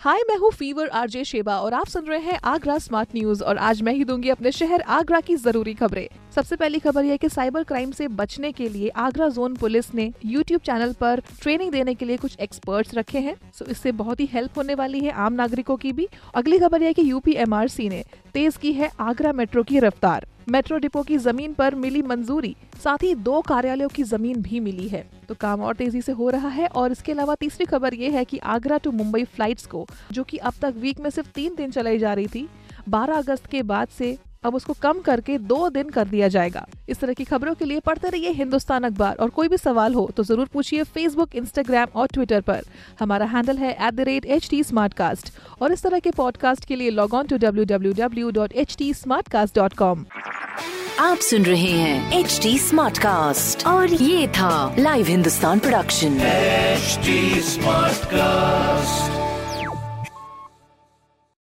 हाय मैं हूँ fever RJ Sheba और आप सुन रहे हैं आगरा स्मार्ट न्यूज़ और आज मैं ही दूँगी अपने शहर आगरा की ज़रूरी खबरें। सबसे पहली खबर यह कि साइबर क्राइम से बचने के लिए आगरा जोन पुलिस ने यूट्यूब चैनल पर ट्रेनिंग देने के लिए कुछ एक्सपर्ट्स रखे हैं। सो इससे बहुत ही हेल्प होने वाली है आम नागरिकों की भी। अगली खबर यह की यूपी एमआरसी ने तेज की है आगरा मेट्रो की रफ्तार। मेट्रो डिपो की ज़मीन पर मिली मंजूरी, साथ ही दो कार्यालयों की ज़मीन भी मिली है। तो काम और तेज़ी से हो रहा है और इसके अलावा तीसरी खबर ये है कि आगरा टू मुंबई फ्लाइट्स को, जो कि अब तक वीक में सिर्फ़ तीन दिन चलाई जा रही थी 12 अगस्त के बाद से अब उसको कम करके दो दिन कर दिया जाएगा। इस तरह की खबरों के लिए पढ़ते रहिए हिंदुस्तान अखबार। और कोई भी सवाल हो तो ज़रूर पूछिए फेसबुक इंस्टाग्राम और ट्विटर पर। हमारा हैंडल है at the rate H T और इस तरह के पॉडकास्ट के लिए log on to W W W dot H T smart cast dot com आप सुन रहे हैं एच डी स्मार्ट कास्ट और ये था live Hindustan production HD Smartcast.